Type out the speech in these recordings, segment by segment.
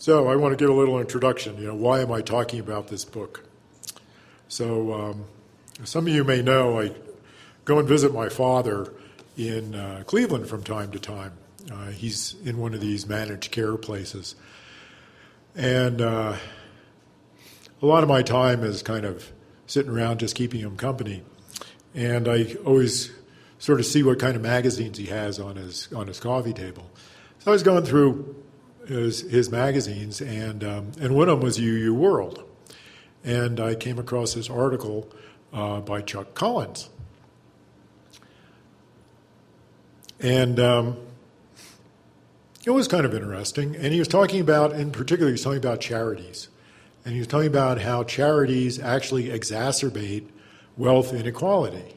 So I want to give a little introduction. You know, why am I talking about this book? So um, some of you may know I go and visit my father in uh, Cleveland from time to time. Uh, he's in one of these managed care places, and uh, a lot of my time is kind of sitting around just keeping him company. And I always sort of see what kind of magazines he has on his on his coffee table. So I was going through his, his magazines, and um, and one of them was UU World, and I came across this article uh, by Chuck Collins, and um, it was kind of interesting. And he was talking about, in particular, he was talking about charities, and he was talking about how charities actually exacerbate wealth inequality.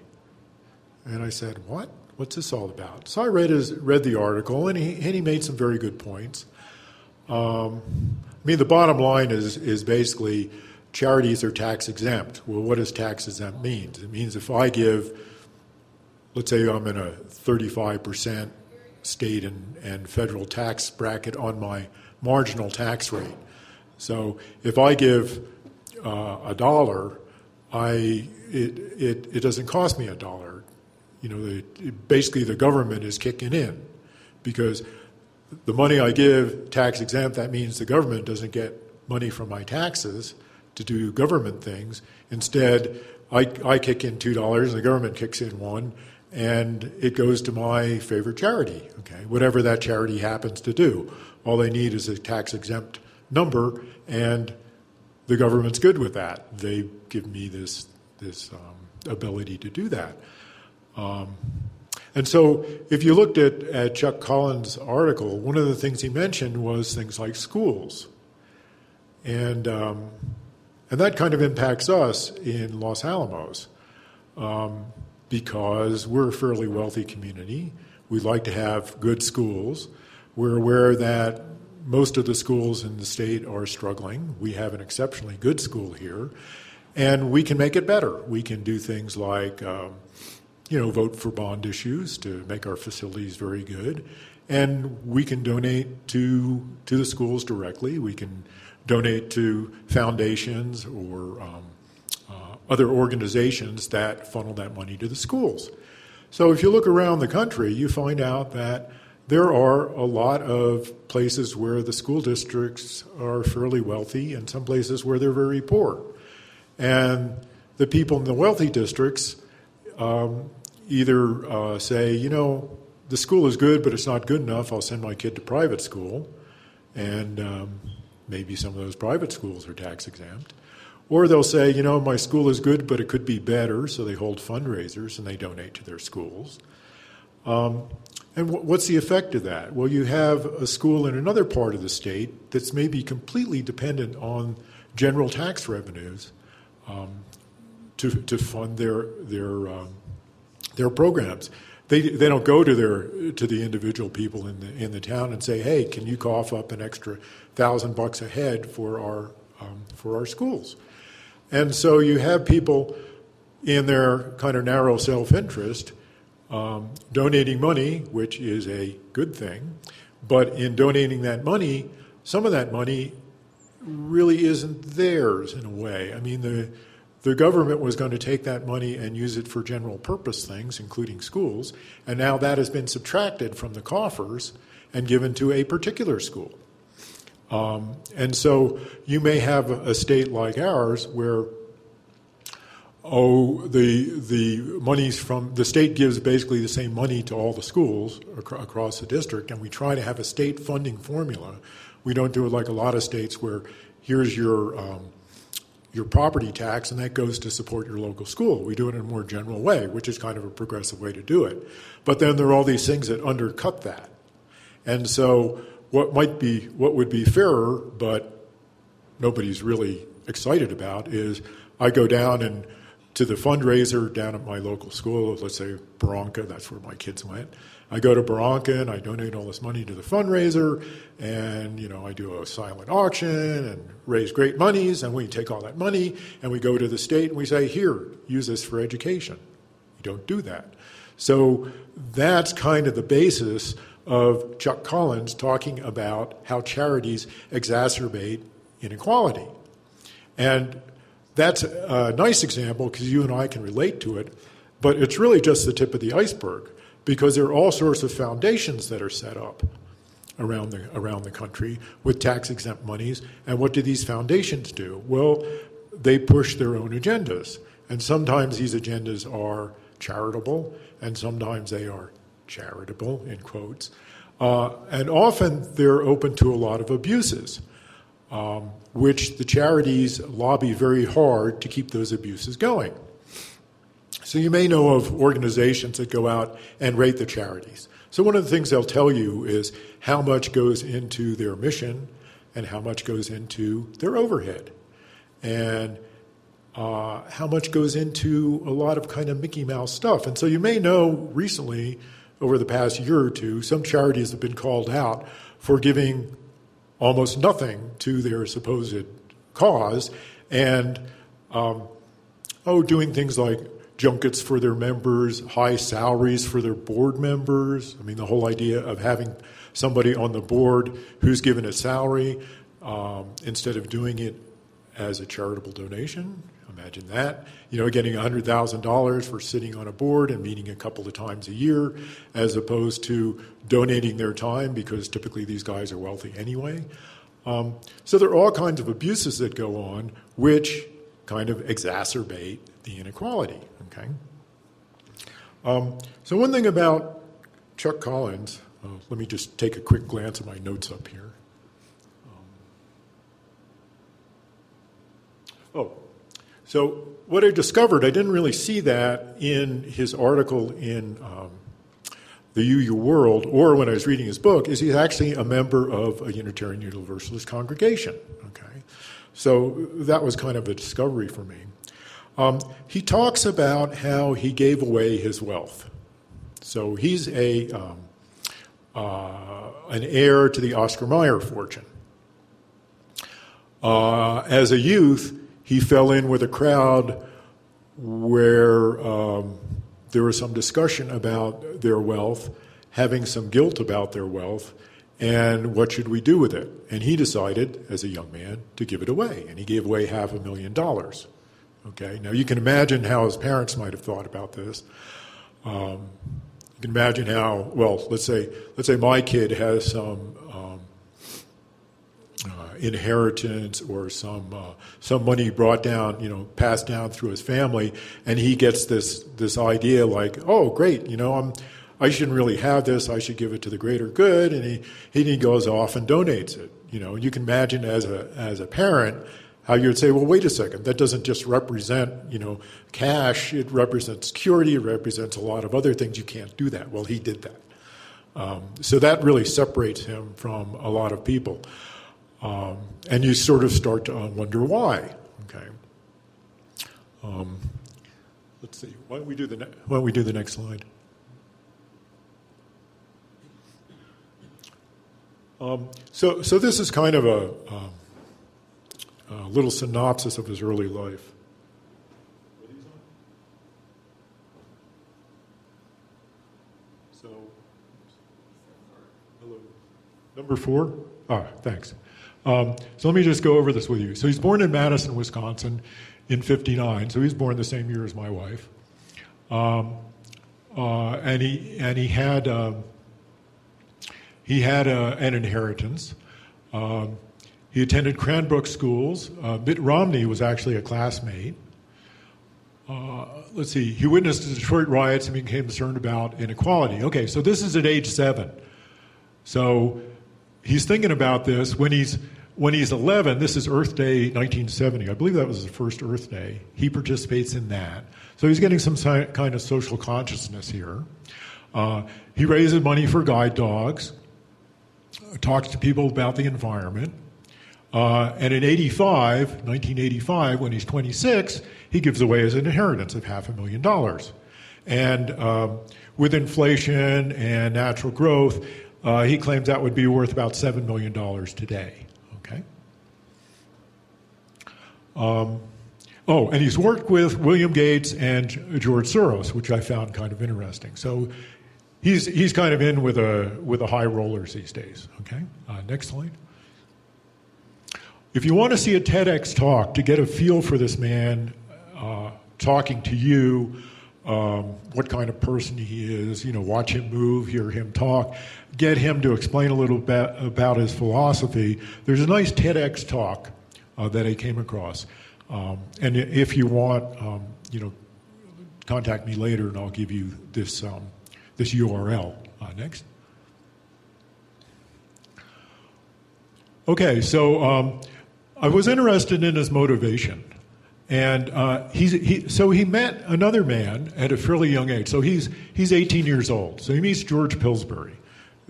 And I said, "What? What's this all about?" So I read his read the article, and he and he made some very good points. Um, I mean, the bottom line is is basically charities are tax exempt. Well, what does tax exempt mean? It means if I give, let's say I'm in a 35% state and, and federal tax bracket on my marginal tax rate. So if I give uh, a dollar, I it, it it doesn't cost me a dollar. You know, basically the government is kicking in because the money I give tax exempt, that means the government doesn't get money from my taxes to do government things. Instead, I, I kick in $2 and the government kicks in one, and it goes to my favorite charity, okay, whatever that charity happens to do. All they need is a tax exempt number, and the government's good with that. They give me this, this um, ability to do that. Um, and so, if you looked at, at Chuck Collins' article, one of the things he mentioned was things like schools. And, um, and that kind of impacts us in Los Alamos um, because we're a fairly wealthy community. We like to have good schools. We're aware that most of the schools in the state are struggling. We have an exceptionally good school here, and we can make it better. We can do things like um, you know, vote for bond issues to make our facilities very good. And we can donate to, to the schools directly. We can donate to foundations or um, uh, other organizations that funnel that money to the schools. So if you look around the country, you find out that there are a lot of places where the school districts are fairly wealthy and some places where they're very poor. And the people in the wealthy districts um, either uh, say, you know, the school is good, but it's not good enough. I'll send my kid to private school, and um, maybe some of those private schools are tax exempt. Or they'll say, you know, my school is good, but it could be better, so they hold fundraisers and they donate to their schools. Um, and w- what's the effect of that? Well, you have a school in another part of the state that's maybe completely dependent on general tax revenues um, to, to fund their, their um, their programs. They, they don't go to their to the individual people in the in the town and say, hey, can you cough up an extra thousand bucks a head for our um, for our schools? And so you have people in their kind of narrow self interest um, donating money, which is a good thing, but in donating that money, some of that money really isn't theirs in a way. I mean the the government was going to take that money and use it for general purpose things, including schools, and now that has been subtracted from the coffers and given to a particular school. Um, and so you may have a state like ours where oh the the monies from the state gives basically the same money to all the schools ac- across the district and we try to have a state funding formula we don't do it like a lot of states where here's your um, your property tax, and that goes to support your local school. We do it in a more general way, which is kind of a progressive way to do it. But then there are all these things that undercut that. And so, what might be, what would be fairer, but nobody's really excited about, is I go down and to the fundraiser down at my local school, let's say Barranca, that's where my kids went. I go to Barranca and I donate all this money to the fundraiser, and you know I do a silent auction and raise great monies, and we take all that money and we go to the state and we say, here, use this for education. You don't do that. So that's kind of the basis of Chuck Collins talking about how charities exacerbate inequality. And that's a nice example because you and I can relate to it, but it's really just the tip of the iceberg because there are all sorts of foundations that are set up around the, around the country with tax exempt monies. And what do these foundations do? Well, they push their own agendas. And sometimes these agendas are charitable, and sometimes they are charitable, in quotes. Uh, and often they're open to a lot of abuses, um, which the charities lobby very hard to keep those abuses going. So you may know of organizations that go out and rate the charities. So one of the things they'll tell you is how much goes into their mission and how much goes into their overhead. And uh, how much goes into a lot of kind of Mickey Mouse stuff. And so you may know recently, over the past year or two, some charities have been called out for giving almost nothing to their supposed cause and, um, oh, doing things like junkets for their members, high salaries for their board members. I mean, the whole idea of having somebody on the board who's given a salary um, instead of doing it as a charitable donation Imagine that. You know, getting $100,000 for sitting on a board and meeting a couple of times a year, as opposed to donating their time because typically these guys are wealthy anyway. Um, so there are all kinds of abuses that go on which kind of exacerbate the inequality. Okay. Um, so one thing about Chuck Collins, uh, let me just take a quick glance at my notes up here. Um, oh, so, what I discovered, I didn't really see that in his article in um, the UU World or when I was reading his book, is he's actually a member of a Unitarian Universalist congregation. Okay, so that was kind of a discovery for me. Um, he talks about how he gave away his wealth. So he's a um, uh, an heir to the Oscar Mayer fortune. Uh, as a youth, he fell in with a crowd where um, there was some discussion about their wealth, having some guilt about their wealth, and what should we do with it? And he decided, as a young man, to give it away, and he gave away half a million dollars. Okay, now you can imagine how his parents might have thought about this. Um, you can imagine how, well, let's say, let's say my kid has some inheritance or some uh, some money brought down, you know, passed down through his family, and he gets this this idea like, oh, great, you know, I'm. I shouldn't really have this. I should give it to the greater good, and he, he goes off and donates it. You know, you can imagine as a as a parent how you would say, well, wait a second, that doesn't just represent, you know, cash. It represents security. It represents a lot of other things. You can't do that. Well, he did that. Um, so that really separates him from a lot of people. Um, and you sort of start to wonder why. Okay. Um, let's see. Why don't we do the ne- Why don't we do the next slide? Um, so, so this is kind of a, um, a little synopsis of his early life. So, hello. Number four? Ah, thanks. Um, so let me just go over this with you. So he's born in Madison, Wisconsin in 59. So he's born the same year as my wife. Um, uh, and, he, and he had, um, he had a, an inheritance. Um, he attended Cranbrook schools. Uh, Mitt Romney was actually a classmate. Uh, let's see, he witnessed the Detroit riots and became concerned about inequality. Okay, so this is at age seven. So he's thinking about this when he's when he's 11 this is earth day 1970 i believe that was the first earth day he participates in that so he's getting some kind of social consciousness here uh, he raises money for guide dogs talks to people about the environment uh, and in 85 1985 when he's 26 he gives away his inheritance of half a million dollars and um, with inflation and natural growth uh, he claims that would be worth about $7 million today. Okay? Um, oh, and he's worked with William Gates and George Soros, which I found kind of interesting. So he's he's kind of in with a with the high rollers these days. Okay, uh, next slide. If you want to see a TEDx talk to get a feel for this man uh, talking to you, um, what kind of person he is, you know, watch him move, hear him talk, get him to explain a little bit about his philosophy. There's a nice TEDx talk uh, that I came across. Um, and if you want, um, you know, contact me later and I'll give you this, um, this URL. Uh, next. Okay, so um, I was interested in his motivation. And uh, he's, he, so he met another man at a fairly young age. So he's, he's 18 years old. So he meets George Pillsbury.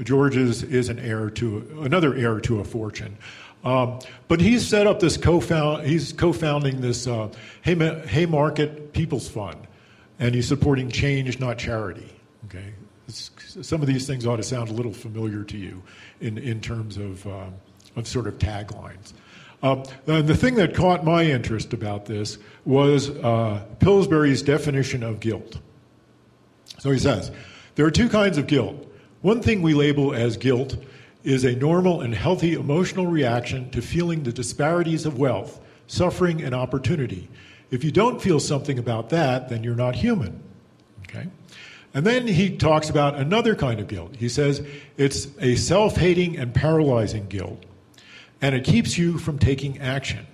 George is, is an heir to another heir to a fortune. Um, but he's set up this co-found, he's co-founding this uh, Haymarket People's Fund, and he's supporting change, not charity. Okay, some of these things ought to sound a little familiar to you in, in terms of, um, of sort of taglines. Um, the thing that caught my interest about this was uh, Pillsbury's definition of guilt. So he says there are two kinds of guilt. One thing we label as guilt is a normal and healthy emotional reaction to feeling the disparities of wealth, suffering, and opportunity. If you don't feel something about that, then you're not human. Okay? And then he talks about another kind of guilt. He says it's a self hating and paralyzing guilt and it keeps you from taking action.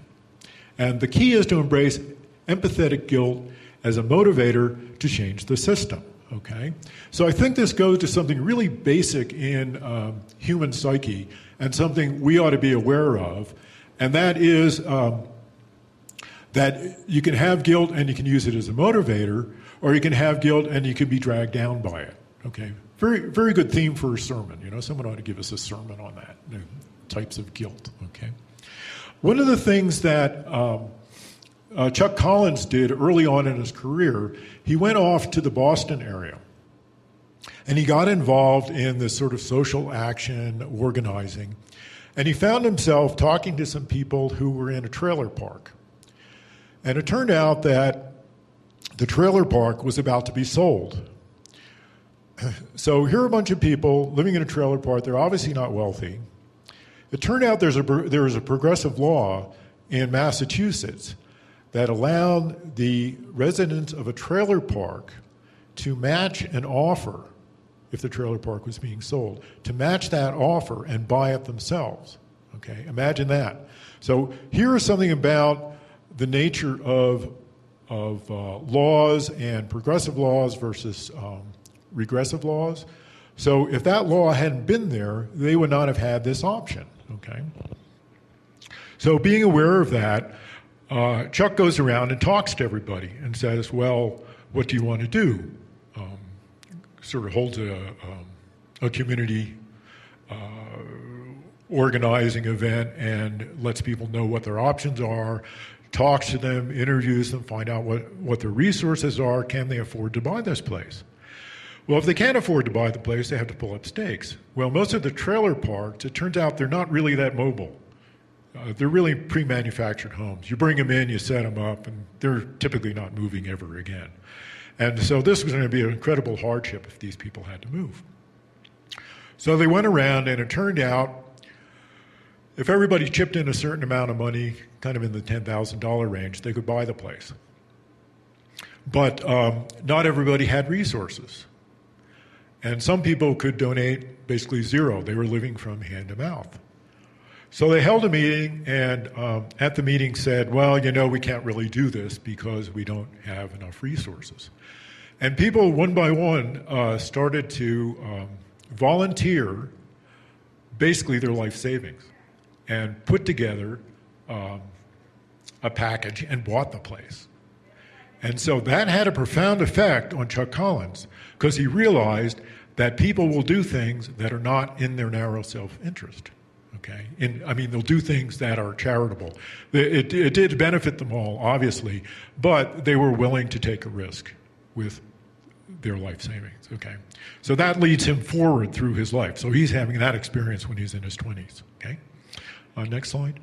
And the key is to embrace empathetic guilt as a motivator to change the system. Okay? So I think this goes to something really basic in um, human psyche and something we ought to be aware of, and that is um, that you can have guilt and you can use it as a motivator, or you can have guilt and you can be dragged down by it. Okay? Very, very good theme for a sermon. You know, someone ought to give us a sermon on that types of guilt. Okay, one of the things that um, uh, Chuck Collins did early on in his career, he went off to the Boston area, and he got involved in this sort of social action organizing, and he found himself talking to some people who were in a trailer park, and it turned out that the trailer park was about to be sold. So here are a bunch of people living in a trailer park. They're obviously not wealthy. It turned out there's a, there was a progressive law in Massachusetts that allowed the residents of a trailer park to match an offer if the trailer park was being sold, to match that offer and buy it themselves. Okay, imagine that. So here is something about the nature of, of uh, laws and progressive laws versus um, regressive laws. So if that law hadn't been there, they would not have had this option. Okay? So, being aware of that, uh, Chuck goes around and talks to everybody and says, Well, what do you want to do? Um, sort of holds a, um, a community uh, organizing event and lets people know what their options are, talks to them, interviews them, find out what, what their resources are. Can they afford to buy this place? Well, if they can't afford to buy the place, they have to pull up stakes. Well, most of the trailer parks, it turns out they're not really that mobile. Uh, they're really pre manufactured homes. You bring them in, you set them up, and they're typically not moving ever again. And so this was going to be an incredible hardship if these people had to move. So they went around, and it turned out if everybody chipped in a certain amount of money, kind of in the $10,000 range, they could buy the place. But um, not everybody had resources. And some people could donate basically zero. They were living from hand to mouth. So they held a meeting, and um, at the meeting said, Well, you know, we can't really do this because we don't have enough resources. And people, one by one, uh, started to um, volunteer basically their life savings and put together um, a package and bought the place. And so that had a profound effect on Chuck Collins because he realized that people will do things that are not in their narrow self interest. Okay? In, I mean, they'll do things that are charitable. It, it did benefit them all, obviously, but they were willing to take a risk with their life savings. Okay? So that leads him forward through his life. So he's having that experience when he's in his 20s. Okay? Uh, next slide.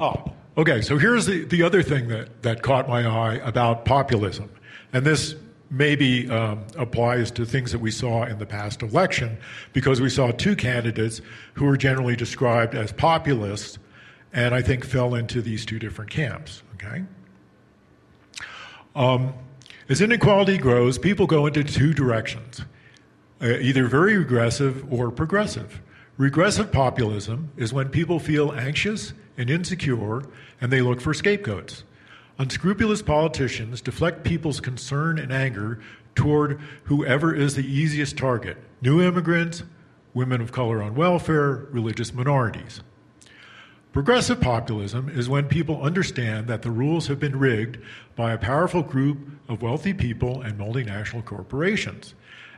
Oh, okay. So here's the, the other thing that, that caught my eye about populism. And this maybe um, applies to things that we saw in the past election because we saw two candidates who were generally described as populists and I think fell into these two different camps. Okay. Um, as inequality grows, people go into two directions uh, either very regressive or progressive. Regressive populism is when people feel anxious and insecure and they look for scapegoats. Unscrupulous politicians deflect people's concern and anger toward whoever is the easiest target new immigrants, women of color on welfare, religious minorities. Progressive populism is when people understand that the rules have been rigged by a powerful group of wealthy people and multinational corporations.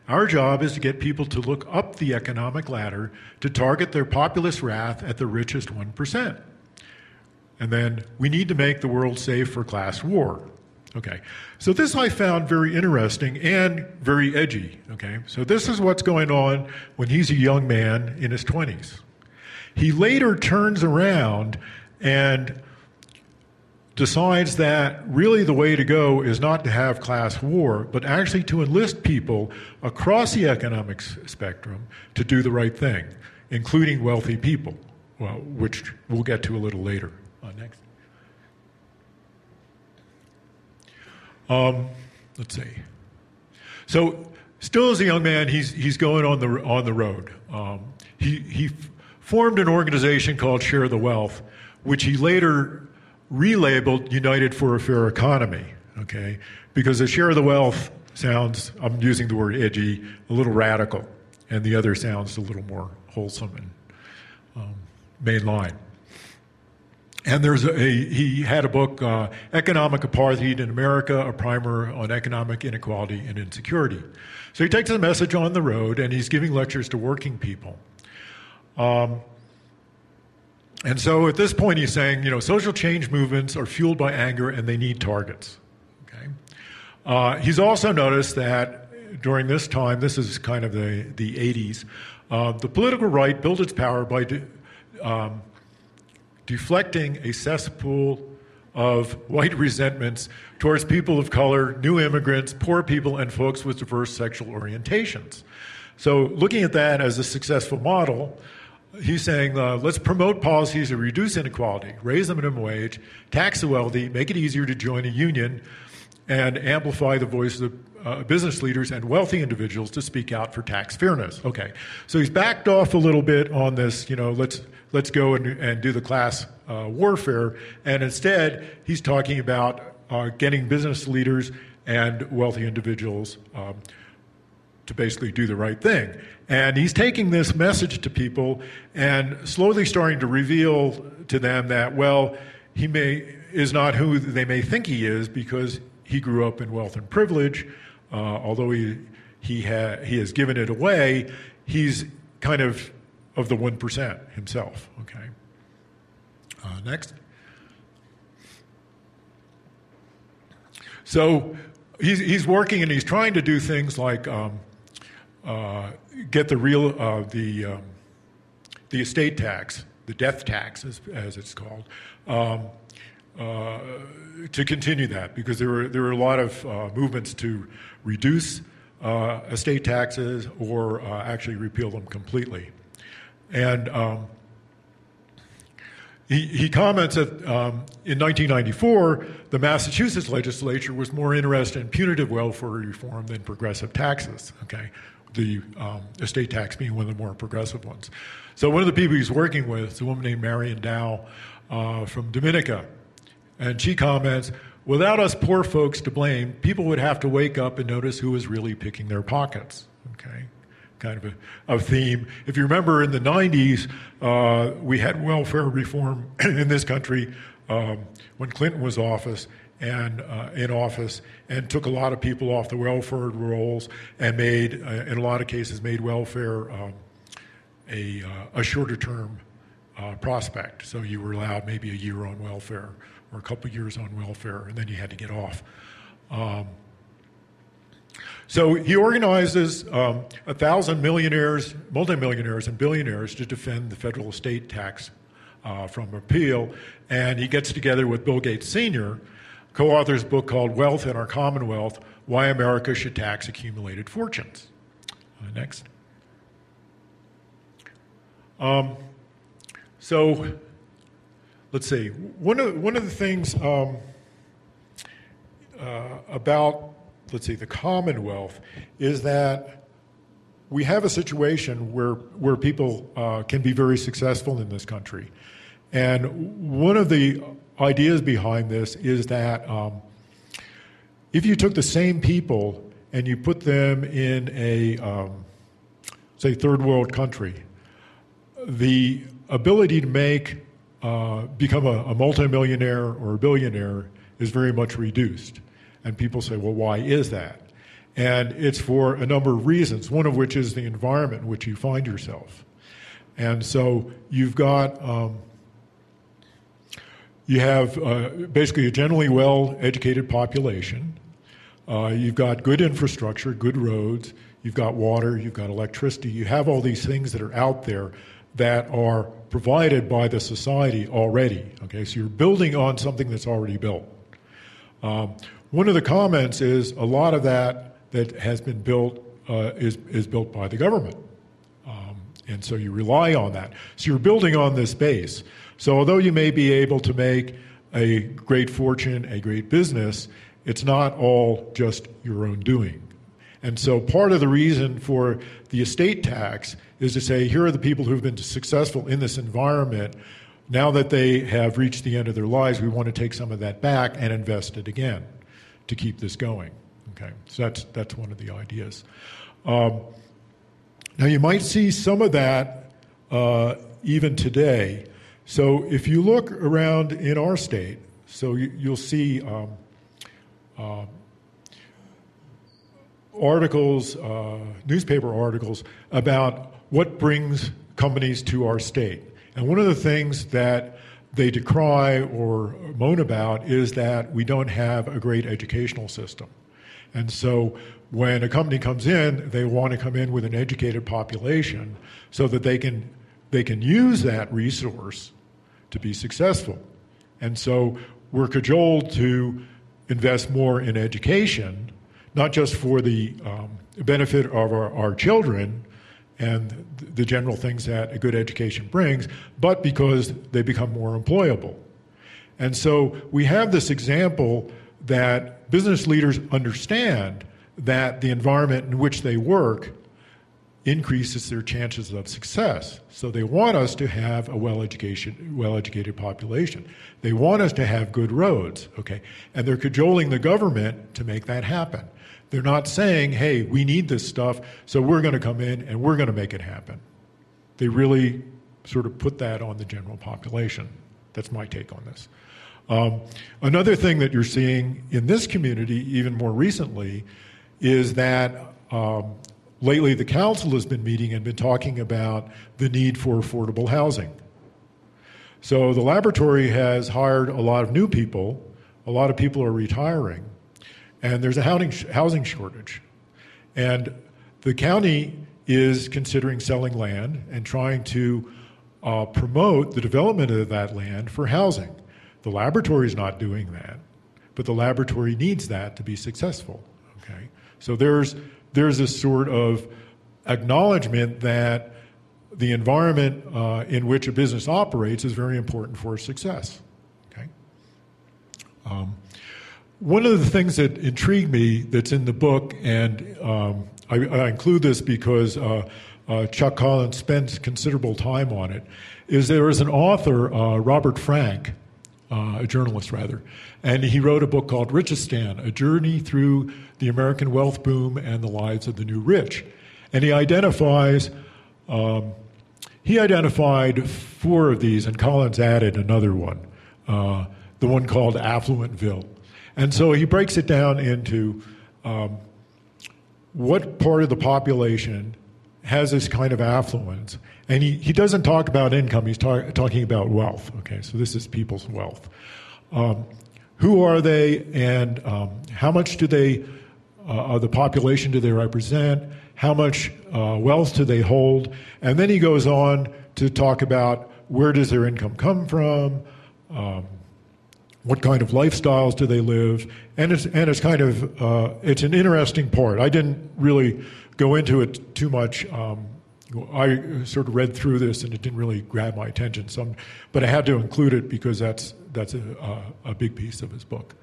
Our job is to get people to look up the economic ladder to target their populist wrath at the richest 1%. And then we need to make the world safe for class war. Okay, so this I found very interesting and very edgy. Okay, so this is what's going on when he's a young man in his 20s. He later turns around and decides that really the way to go is not to have class war, but actually to enlist people across the economic spectrum to do the right thing, including wealthy people, well, which we'll get to a little later. Uh, next. Um, let's see. So, still as a young man, he's, he's going on the, on the road. Um, he, he formed an organization called Share the Wealth, which he later relabeled United for a Fair Economy, okay? Because the Share the Wealth sounds, I'm using the word edgy, a little radical, and the other sounds a little more wholesome and um, mainline. And there's a, he had a book, uh, Economic Apartheid in America, a primer on economic inequality and insecurity. So he takes the message on the road and he's giving lectures to working people. Um, and so at this point, he's saying, you know, social change movements are fueled by anger and they need targets. Okay? Uh, he's also noticed that during this time, this is kind of the, the 80s, uh, the political right built its power by de- um, deflecting a cesspool of white resentments towards people of color, new immigrants, poor people, and folks with diverse sexual orientations. So, looking at that as a successful model, he's saying uh, let's promote policies to reduce inequality, raise the minimum wage, tax the wealthy, make it easier to join a union, and amplify the voices of uh, business leaders and wealthy individuals to speak out for tax fairness. Okay, so he's backed off a little bit on this. You know, let's let's go and, and do the class uh, warfare, and instead he's talking about uh, getting business leaders and wealthy individuals. Um, to basically do the right thing. And he's taking this message to people and slowly starting to reveal to them that, well, he may is not who they may think he is because he grew up in wealth and privilege. Uh, although he he ha- he has given it away, he's kind of of the one percent himself. Okay. Uh, next. So he's he's working and he's trying to do things like. Um, uh, get the real uh, the um, the estate tax, the death tax, as, as it's called, um, to continue that because there were there were a lot of uh, movements to reduce uh, estate taxes or actually repeal them completely, and. Um, he, he, comments that um, in 1994, the Massachusetts legislature was more interested in punitive welfare reform than progressive taxes. Okay, the um, estate tax being one of the more progressive ones. So one of the people he's working with is a woman named Marion Dow uh, from Dominica. And she comments, without us poor folks to blame, people would have to wake up and notice who was really picking their pockets. Okay? Kind of a, a theme. If you remember in the 90s, uh, we had welfare reform in this country um, when Clinton was office, and uh, in office and took a lot of people off the welfare rolls and made, uh, in a lot of cases, made welfare um, a, uh, a shorter term uh, prospect. So you were allowed maybe a year on welfare or a couple years on welfare, and then you had to get off. Um, so he organizes um, a thousand millionaires, multimillionaires, and billionaires to defend the federal estate tax uh, from repeal, and he gets together with Bill Gates Sr co authors a book called Wealth in Our Commonwealth Why America Should Tax Accumulated Fortunes. Uh, next. Um, so let's see. One of, one of the things um, uh, about, let's see, the Commonwealth is that we have a situation where, where people uh, can be very successful in this country. And one of the ideas behind this is that um, if you took the same people and you put them in a, um, say, third world country, the ability to make, uh, become a, a multimillionaire or a billionaire is very much reduced. And people say, well, why is that? And it's for a number of reasons, one of which is the environment in which you find yourself. And so you've got, um, you have uh, basically a generally well educated population. Uh, you've got good infrastructure, good roads, you've got water, you've got electricity, you have all these things that are out there that are provided by the society already. Okay, so you're building on something that's already built. Um, one of the comments is a lot of that that has been built uh, is, is built by the government. Um, and so you rely on that. So you're building on this base. So although you may be able to make a great fortune, a great business, it's not all just your own doing. And so part of the reason for the estate tax is to say here are the people who've been successful in this environment. Now that they have reached the end of their lives, we want to take some of that back and invest it again to keep this going. Okay, so that's that's one of the ideas. Um, now you might see some of that uh, even today. So if you look around in our state, so you, will see um, uh, articles, uh, newspaper articles about what brings companies to our state. And one of the things that they decry or moan about is that we don't have a great educational system. And so when a company comes in, they want to come in with an educated population so that they can, they can use that resource to be successful. And so we're cajoled to invest more in education, not just for the um, benefit of our, our children, and the general things that a good education brings, but because they become more employable. And so we have this example that business leaders understand that the environment in which they work increases their chances of success. So they want us to have a well-educated, well-educated population. They want us to have good roads, okay? And they're cajoling the government to make that happen. They're not saying, hey, we need this stuff, so we're going to come in and we're going to make it happen. They really sort of put that on the general population. That's my take on this. Um, another thing that you're seeing in this community, even more recently, is that um, lately the council has been meeting and been talking about the need for affordable housing. So the laboratory has hired a lot of new people, a lot of people are retiring, and there's a housing, housing shortage. And the county is considering selling land and trying to uh, promote the development of that land for housing. The laboratory is not doing that, but the laboratory needs that to be successful. Okay, so there's there's a sort of acknowledgement that the environment uh, in which a business operates is very important for success. Okay. Um, one of the things that intrigued me that's in the book, and um, I, I, include this because uh, uh, Chuck Collins spends considerable time on it, is there is an author, uh, Robert Frank, uh, a journalist rather, and he wrote a book called Richistan, A Journey Through the American Wealth Boom and the Lives of the New Rich. And he identifies, um, he identified four of these, and Collins added another one, uh, the one called Affluentville. And so he breaks it down into um, what part of the population has this kind of affluence. And he, he doesn't talk about income, he's talk, talking about wealth. Okay, so this is people's wealth. Um, who are they, and um, how much do they, uh, of the population do they represent? How much uh, wealth do they hold? And then he goes on to talk about where does their income come from? Um, what kind of lifestyles do they live, and it's and it's kind of uh, it's an interesting part. I didn't really go into it too much. Um, I sort of read through this and it didn't really grab my attention. So, but I had to include it because that's that's a, a, a big piece of his book.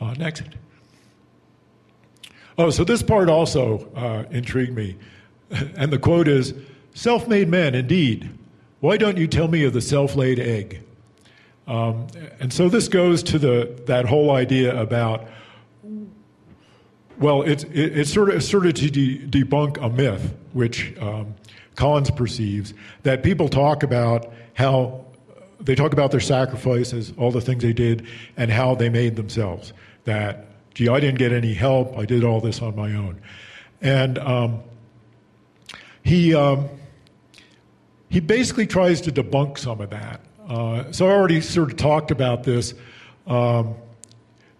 Uh, next. Oh, so this part also uh, intrigued me, and the quote is, "Self-made men, indeed. Why don't you tell me of the self-laid egg?" Um, and so this goes to the that whole idea about well, it's it, of sort of to de- debunk a myth which um, Collins perceives that people talk about how they talk about their sacrifices, all the things they did, and how they made themselves. That gee, I didn't get any help. I did all this on my own, and um, he um, he basically tries to debunk some of that. Uh, so I already sort of talked about this, um,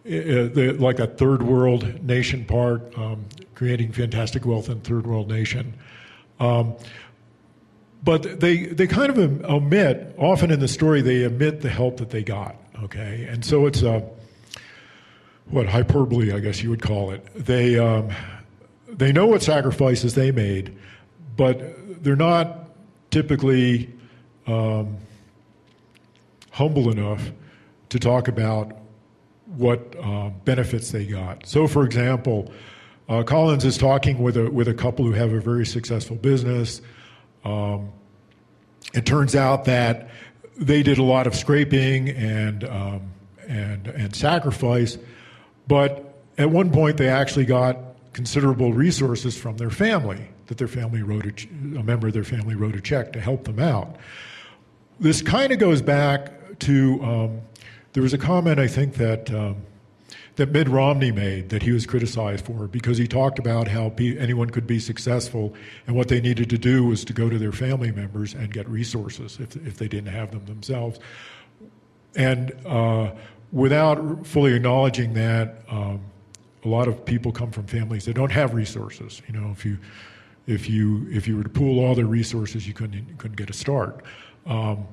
the, like a third world nation part, um, creating fantastic wealth in third world nation. Um, but they, they kind of omit, often in the story, they omit the help that they got, okay? And so it's a, what, hyperbole, I guess you would call it. They, um, they know what sacrifices they made, but they're not typically um, humble enough to talk about what uh, benefits they got. So, for example, uh, Collins is talking with a, with a couple who have a very successful business. Um, it turns out that they did a lot of scraping and, um, and, and sacrifice, but at one point they actually got considerable resources from their family, that their family wrote a, a member of their family wrote a check to help them out. This kind of goes back to um, there was a comment I think that um, that Mitt Romney made that he was criticized for because he talked about how pe- anyone could be successful and what they needed to do was to go to their family members and get resources if, if they didn't have them themselves. And uh, without fully acknowledging that, um, a lot of people come from families that don't have resources. You know, if you if you if you were to pool all their resources, you couldn't couldn't get a start. Um,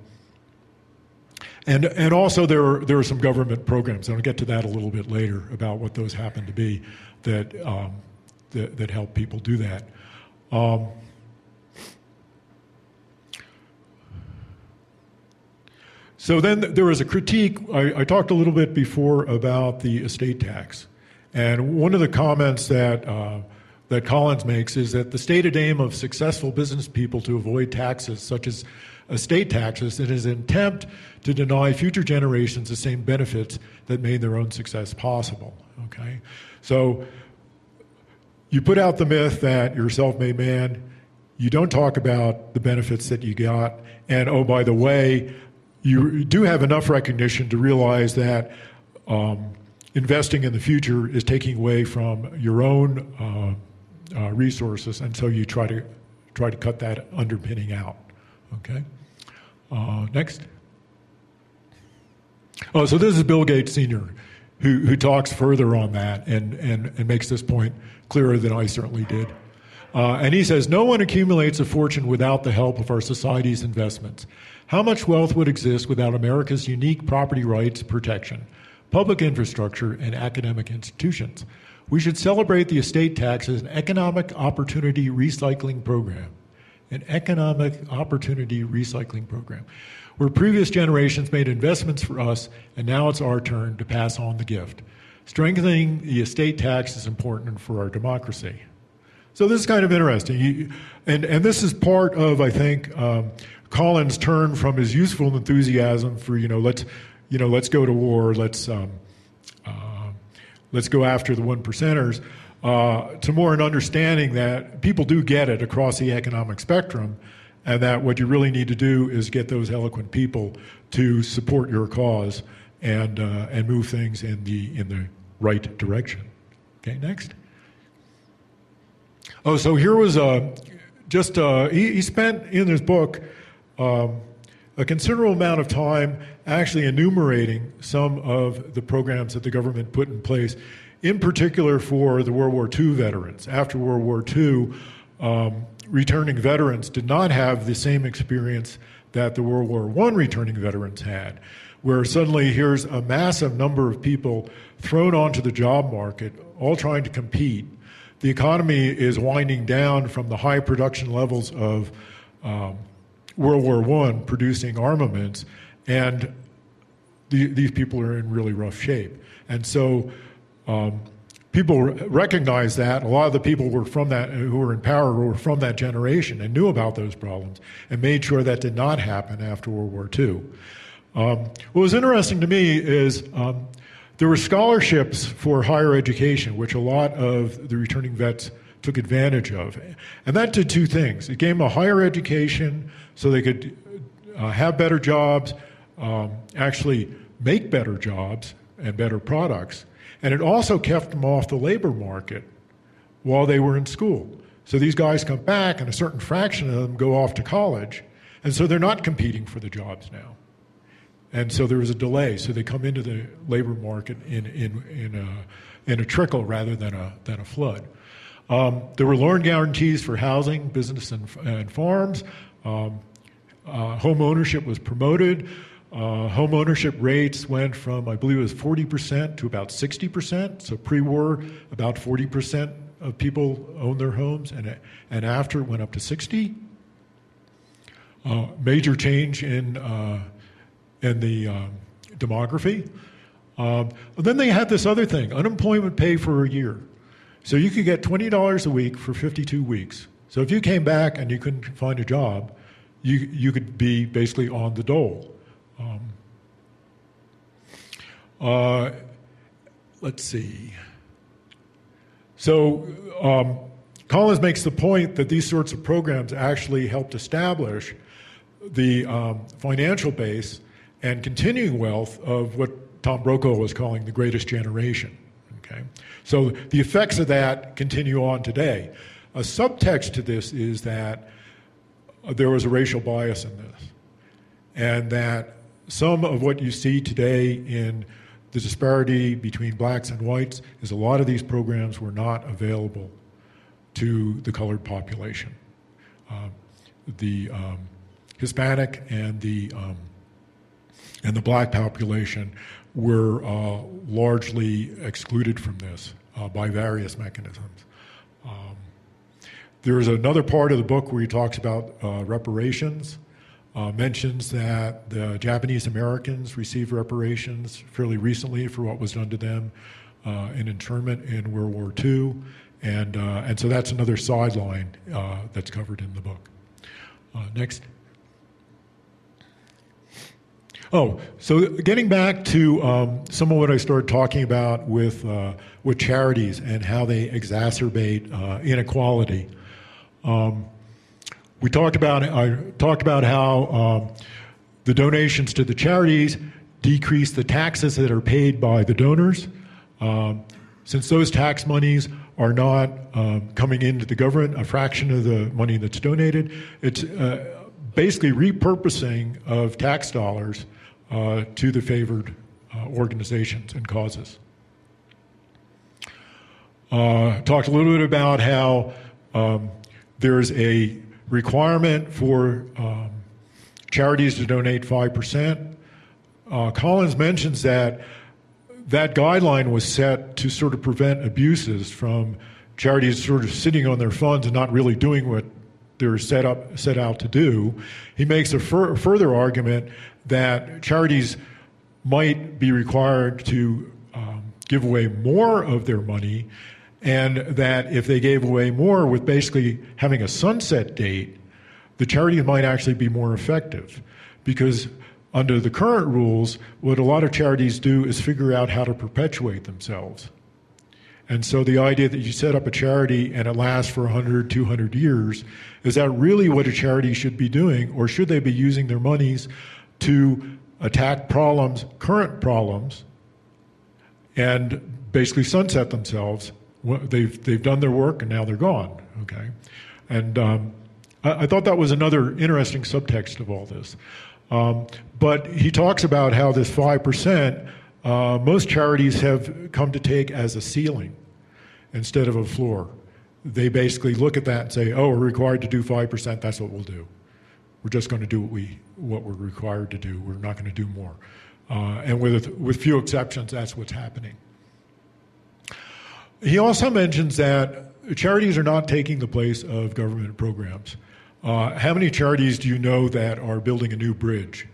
and, and also, there are, there are some government programs, and I'll get to that a little bit later about what those happen to be that, um, that, that, help people do that. Um, so then there was a critique. I, I, talked a little bit before about the estate tax. And one of the comments that, uh, that Collins makes is that the stated aim of successful business people to avoid taxes, such as estate taxes, is an attempt to deny future generations the same benefits that made their own success possible. Okay? So you put out the myth that you're a self made man, you don't talk about the benefits that you got, and oh, by the way, you do have enough recognition to realize that um, investing in the future is taking away from your own uh, uh, resources, and so you try to try to cut that underpinning out. Okay. Uh, next. Oh, so this is Bill Gates Sr., who, who talks further on that and, and, and makes this point clearer than I certainly did. Uh, and he says, No one accumulates a fortune without the help of our society's investments. How much wealth would exist without America's unique property rights protection, public infrastructure, and academic institutions? We should celebrate the estate tax as an economic opportunity recycling program. An economic opportunity recycling program where previous generations made investments for us, and now it's our turn to pass on the gift. Strengthening the estate tax is important for our democracy. So this is kind of interesting, and and this is part of I think um, Collins' turn from his useful enthusiasm for you know let's you know let's go to war, let's um, let's go after the one percenters, uh, to more an understanding that people do get it across the economic spectrum, and that what you really need to do is get those eloquent people to support your cause and uh, and move things in the in the right direction. Okay, next. Oh, so here was uh, just uh, he, he, spent in his book um, a considerable amount of time actually enumerating some of the programs that the government put in place, in particular for the World War II veterans. After World War II. Um, returning veterans did not have the same experience that the World War I returning veterans had, where suddenly here's a massive number of people thrown onto the job market, all trying to compete. The economy is winding down from the high production levels of um, World War I, producing armaments, and the, these people are in really rough shape. And so um, people recognize that. A lot of the people were from that who were in power were from that generation and knew about those problems and made sure that did not happen after World War II. Um, what was interesting to me is um, there were scholarships for higher education, which a lot of the returning vets took advantage of. And that did two things. It gave them a higher education so they could uh, have better jobs, um, actually make better jobs and better products. And it also kept them off the labor market while they were in school. So these guys come back, and a certain fraction of them go off to college, and so they're not competing for the jobs now. And so there was a delay. So they come into the labor market in, in, in, a, in a trickle rather than a, than a flood. Um, there were loan guarantees for housing, business, and, and farms. Um, uh, home ownership was promoted. Uh, home ownership rates went from, I believe it was 40% to about 60%. So pre war, about 40% of people owned their homes, and, and after it went up to 60. Uh, major change in uh, and the um, demography. Um, then they had this other thing unemployment pay for a year. So you could get $20 a week for 52 weeks. So if you came back and you couldn't find a job, you, you could be basically on the dole. Um, uh, let's see. So um, Collins makes the point that these sorts of programs actually helped establish the um, financial base and continuing wealth of what Tom Brokaw was calling the greatest generation. Okay? So the effects of that continue on today. A subtext to this is that there was a racial bias in this, and that some of what you see today in the disparity between blacks and whites is a lot of these programs were not available to the colored population. Uh, the um, Hispanic and the um, and the black population were uh, largely excluded from this uh, by various mechanisms. There's another part of the book where he talks about uh, reparations, uh, mentions that the Japanese Americans received reparations fairly recently for what was done to them uh, in internment in World War II, and, uh, and so that's another sideline that's covered in the book. next. Oh, so getting back to um, some of what I started talking about with uh, with charities and how they exacerbate uh, inequality. Um, we talked about I talked about how um, the donations to the charities decrease the taxes that are paid by the donors. Um, since those tax monies are not um, coming into the government, a fraction of the money that's donated, it's uh, basically repurposing of tax dollars uh, to the favored uh, organizations and causes. Uh, talked a little bit about how um, there's a requirement for um, charities to donate 5%. Uh, Collins mentions that that guideline was set to sort of prevent abuses from charities sort of sitting on their funds and not really doing what they're set up set out to do. He makes a fur- further argument that charities might be required to um, give away more of their money, and that if they gave away more with basically having a sunset date, the charities might actually be more effective. Because under the current rules, what a lot of charities do is figure out how to perpetuate themselves. And so the idea that you set up a charity and it lasts for 100, 200 years, is that really what a charity should be doing? Or should they be using their monies to attack problems, current problems, and basically sunset themselves. They've, they've done their work and now they're gone. Okay? And um, I, I, thought that was another interesting subtext of all this. Um, but he talks about how this 5%, uh, most charities have come to take as a ceiling instead of a floor. They basically look at that and say, oh, we're required to do 5%, that's what we'll do. We're just going to do what we what we're required to do. We're not going to do more. Uh, and with with few exceptions, that's what's happening. He also mentions that charities are not taking the place of government programs. Uh, how many charities do you know that are building a new bridge?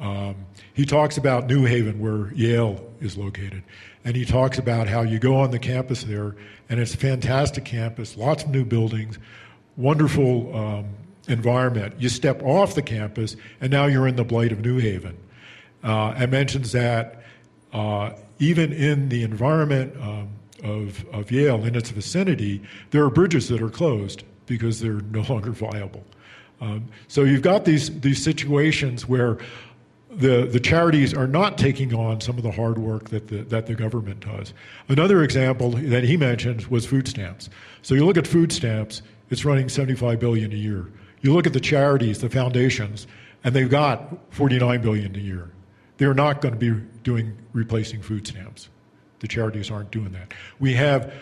Um, he talks about New Haven, where Yale is located, and he talks about how you go on the campus there, and it's a fantastic campus, lots of new buildings, wonderful um, environment. You step off the campus, and now you're in the blight of New Haven. Uh, and mentions that uh, even in the environment um, of, of Yale, in its vicinity, there are bridges that are closed because they're no longer viable. Um, so you've got these, these situations where the, the charities are not taking on some of the hard work that the, that the government does. Another example that he mentioned was food stamps. So you look at food stamps, it's running 75 billion a year. You look at the charities, the foundations, and they've got 49 billion a year. They're not going to be doing replacing food stamps. The charities aren't doing that. We have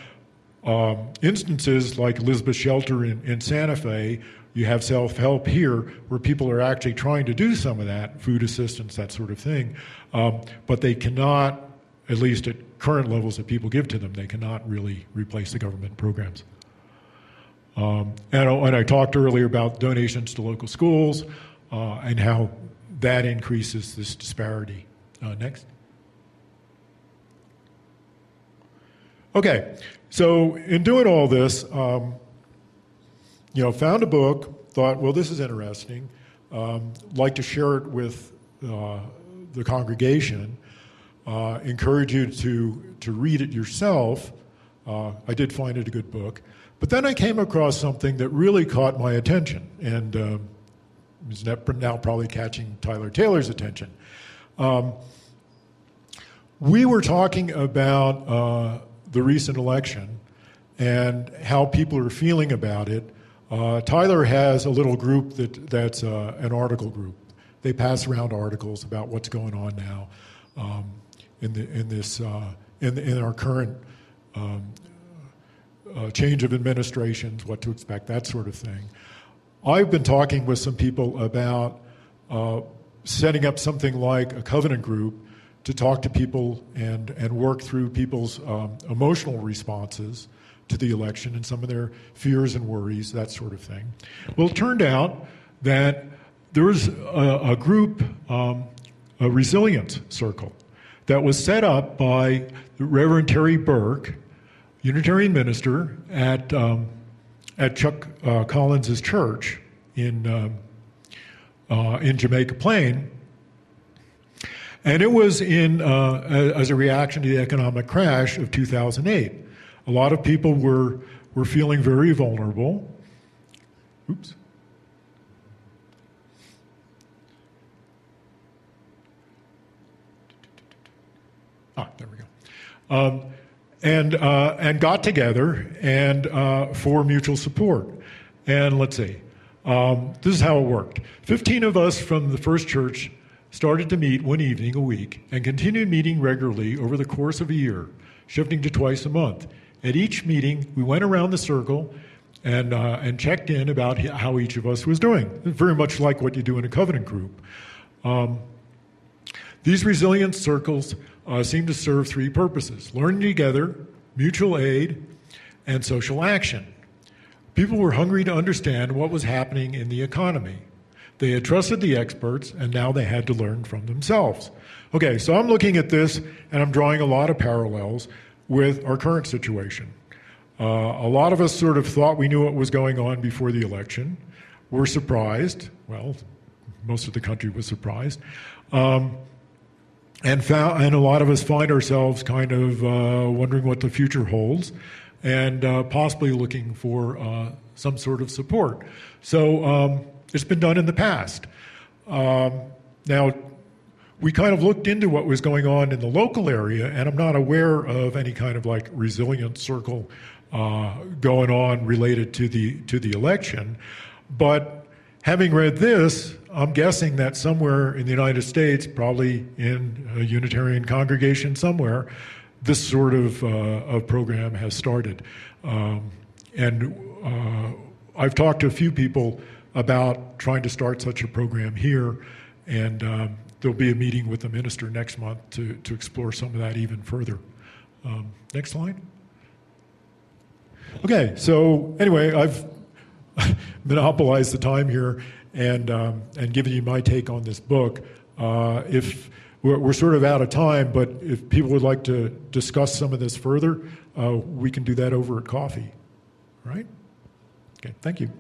um, instances like Elizabeth Shelter in, in Santa Fe you have self help here where people are actually trying to do some of that, food assistance, that sort of thing, um, but they cannot, at least at current levels that people give to them, they cannot really replace the government programs. Um, and, and, I talked earlier about donations to local schools uh, and how that increases this disparity. Uh, next. Okay, so in doing all this, um, you know, found a book, thought, well, this is interesting, um, like to share it with uh, the congregation, uh, encourage you to, to read it yourself. Uh, I did find it a good book. But then I came across something that really caught my attention, and um, is now probably catching Tyler Taylor's attention. Um, we were talking about uh, the recent election and how people are feeling about it uh, Tyler has a little group that, that's uh, an article group. They pass around articles about what's going on now um, in, the, in, this, uh, in, in, our current um, uh, change of administrations, what to expect, that sort of thing. I've been talking with some people about uh, setting up something like a covenant group to talk to people and, and work through people's um, emotional responses to the election and some of their fears and worries, that sort of thing. Well, it turned out that there was a, a group, um, a resilience circle, that was set up by Reverend Terry Burke, Unitarian minister at, um, at Chuck uh, Collins's church in, um, uh, in Jamaica Plain. And it was in, uh, as a reaction to the economic crash of 2008. A lot of people were, were feeling very vulnerable. Oops. Ah, there we go. Um, and, uh, and got together and uh, for mutual support. And let's see, um, this is how it worked. 15 of us from the first church started to meet one evening a week and continued meeting regularly over the course of a year, shifting to twice a month. At each meeting, we went around the circle and, uh, and checked in about how each of us was doing, very much like what you do in a covenant group. Um, these resilience circles uh, seem to serve three purposes learning together, mutual aid, and social action. People were hungry to understand what was happening in the economy. They had trusted the experts, and now they had to learn from themselves. Okay, so I'm looking at this and I'm drawing a lot of parallels with our current situation. Uh, a lot of us sort of thought we knew what was going on before the election. We're surprised. Well, most of the country was surprised. Um, and, found, and a lot of us find ourselves kind of uh, wondering what the future holds and uh, possibly looking for uh, some sort of support. So um, it's been done in the past. Um, now, we kind of looked into what was going on in the local area, and I'm not aware of any kind of like resilience circle uh, going on related to the to the election. But having read this, I'm guessing that somewhere in the United States, probably in a Unitarian congregation somewhere, this sort of, uh, of program has started. Um, and uh, I've talked to a few people about trying to start such a program here. And um, there'll be a meeting with the minister next month to, to explore some of that even further. Um, next slide. Okay, so anyway, I've monopolized the time here and um, and given you my take on this book. Uh, if we're, we're, sort of out of time, but if people would like to discuss some of this further, uh, we can do that over at coffee. Right? Okay, thank you.